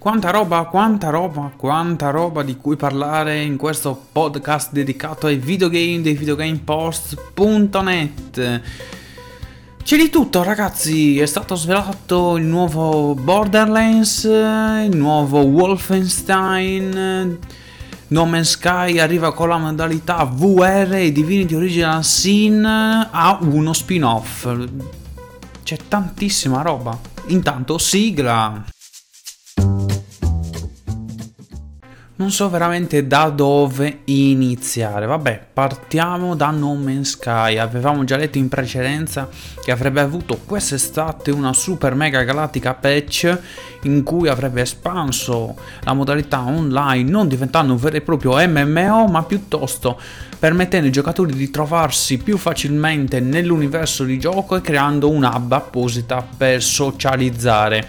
Quanta roba, quanta roba, quanta roba di cui parlare in questo podcast dedicato ai videogame dei videogamepost.net. C'è di tutto ragazzi, è stato svelato il nuovo Borderlands, il nuovo Wolfenstein, No Man's Sky arriva con la modalità VR e Divinity Original Sin ha uno spin-off. C'è tantissima roba. Intanto sigla. Non so veramente da dove iniziare. Vabbè, partiamo da No Man's Sky. Avevamo già letto in precedenza che avrebbe avuto quest'estate una super mega galattica patch in cui avrebbe espanso la modalità online, non diventando un vero e proprio MMO, ma piuttosto permettendo ai giocatori di trovarsi più facilmente nell'universo di gioco e creando un'hub apposita per socializzare.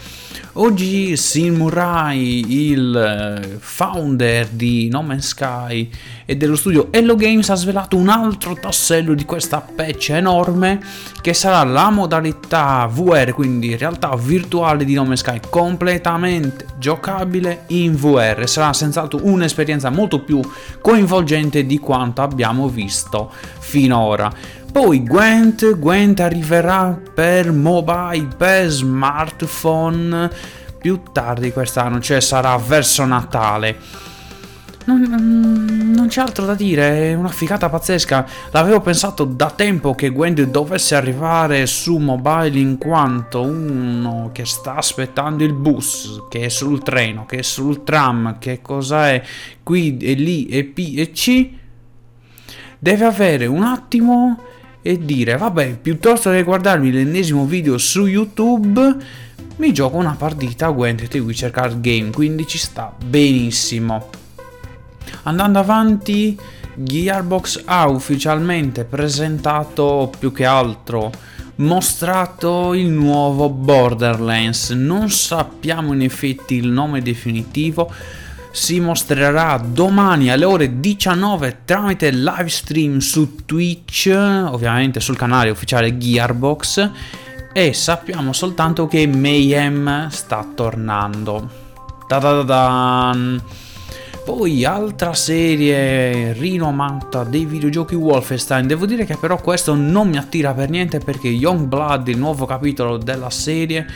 Oggi Sim Murray, il eh, founder di No Man's Sky e dello studio Hello Games, ha svelato un altro tassello di questa patch enorme che sarà la modalità VR, quindi realtà virtuale di No Man's Sky, completamente giocabile in VR. Sarà senz'altro un'esperienza molto più coinvolgente di quanto abbiamo visto finora. Poi Gwent, Gwent arriverà per mobile, per smartphone più tardi quest'anno, cioè sarà verso Natale. Non, non, c'è altro da dire, è una figata pazzesca. L'avevo pensato da tempo che Gwent dovesse arrivare su mobile in quanto uno che sta aspettando il bus, che è sul treno, che è sul tram, che cosa è qui e lì e P e C, deve avere un attimo e dire vabbè piuttosto che guardarmi l'ennesimo video su YouTube mi gioco una partita a Gwent The Witcher Card Game. Quindi ci sta benissimo. Andando avanti Gearbox ha ufficialmente presentato più che altro mostrato il nuovo Borderlands. Non sappiamo in effetti il nome definitivo si mostrerà domani alle ore 19 tramite live stream su Twitch, ovviamente sul canale ufficiale Gearbox e sappiamo soltanto che Mayhem sta tornando. Ta-da-da-dan. Poi altra serie rinomata dei videogiochi Wolfenstein. Devo dire che però questo non mi attira per niente perché Youngblood, il nuovo capitolo della serie,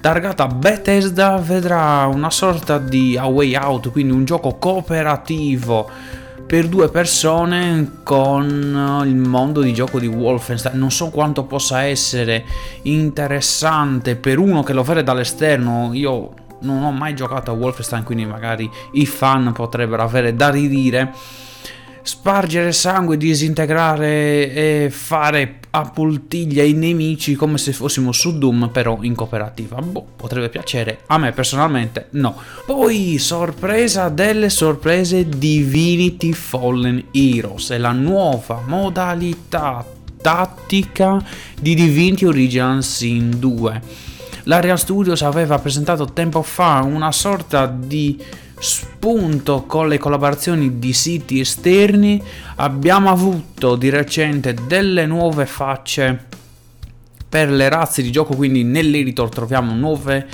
targata Bethesda vedrà una sorta di A Way Out, quindi un gioco cooperativo per due persone con il mondo di gioco di Wolfenstein. Non so quanto possa essere interessante per uno che lo vede dall'esterno. Io non ho mai giocato a Wolfenstein, quindi magari i fan potrebbero avere da ridire spargere sangue, disintegrare e fare a poltiglia i nemici come se fossimo su Doom però in cooperativa. Boh, potrebbe piacere, a me personalmente no. Poi sorpresa delle sorprese Divinity Fallen Heroes, è la nuova modalità tattica di Divinity Original Sin 2. La Real Studios aveva presentato tempo fa una sorta di spunto con le collaborazioni di siti esterni abbiamo avuto di recente delle nuove facce per le razze di gioco quindi nell'editor troviamo nuove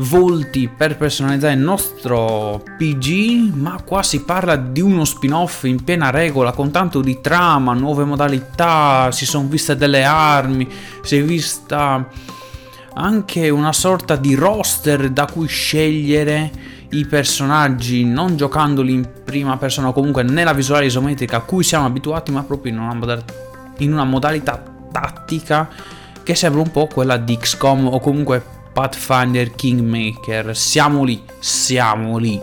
volti per personalizzare il nostro PG ma qua si parla di uno spin-off in piena regola con tanto di trama nuove modalità si sono viste delle armi si è vista anche una sorta di roster da cui scegliere i personaggi non giocandoli in prima persona o comunque nella visuale isometrica a cui siamo abituati, ma proprio in una, moda- in una modalità tattica che sembra un po' quella di XCOM o comunque Pathfinder Kingmaker. Siamo lì, siamo lì.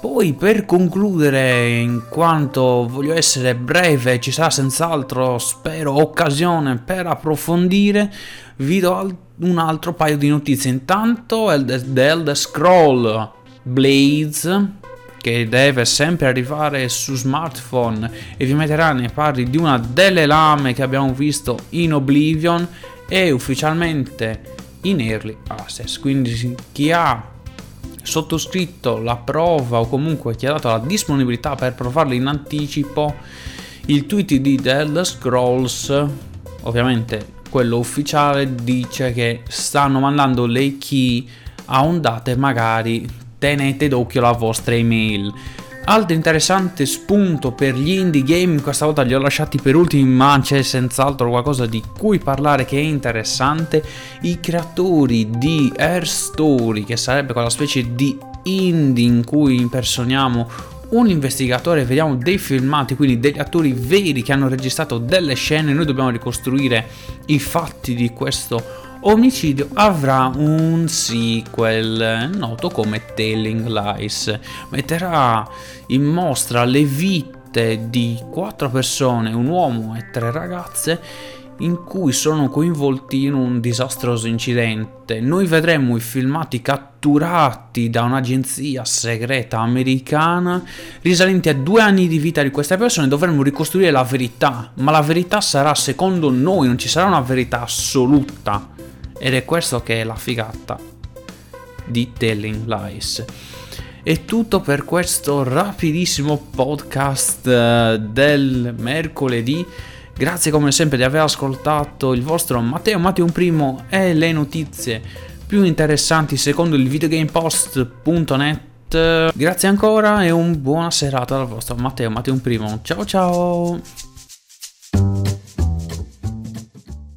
Poi per concludere, in quanto voglio essere breve, ci sarà senz'altro, spero, occasione per approfondire, vi do un altro paio di notizie. Intanto The Elder Scroll Blades che deve sempre arrivare su smartphone e vi metterà nei panni di una delle lame che abbiamo visto in Oblivion e ufficialmente in early access. Quindi chi ha sottoscritto la prova o comunque chi ha dato la disponibilità per provarlo in anticipo il tweet di The Scrolls ovviamente quello ufficiale dice che stanno mandando le key a ondate magari tenete d'occhio la vostra email. Altro interessante spunto per gli indie game, questa volta li ho lasciati per ultimi ma c'è senz'altro qualcosa di cui parlare che è interessante, i creatori di Air Story, che sarebbe quella specie di indie in cui impersoniamo un investigatore, vediamo dei filmati, quindi degli attori veri che hanno registrato delle scene, noi dobbiamo ricostruire i fatti di questo Omicidio avrà un sequel noto come Telling Lies. Metterà in mostra le vite di quattro persone, un uomo e tre ragazze, in cui sono coinvolti in un disastroso incidente. Noi vedremo i filmati catturati da un'agenzia segreta americana risalenti a due anni di vita di queste persone. Dovremmo ricostruire la verità, ma la verità sarà secondo noi, non ci sarà una verità assoluta. Ed è questo che è la figata di Telling Lies. È tutto per questo rapidissimo podcast eh, del mercoledì. Grazie come sempre di aver ascoltato il vostro Matteo Matteo Primo e le notizie più interessanti secondo il videogamepost.net. Grazie ancora e un buona serata dal vostro Matteo Matteo Primo. Ciao ciao!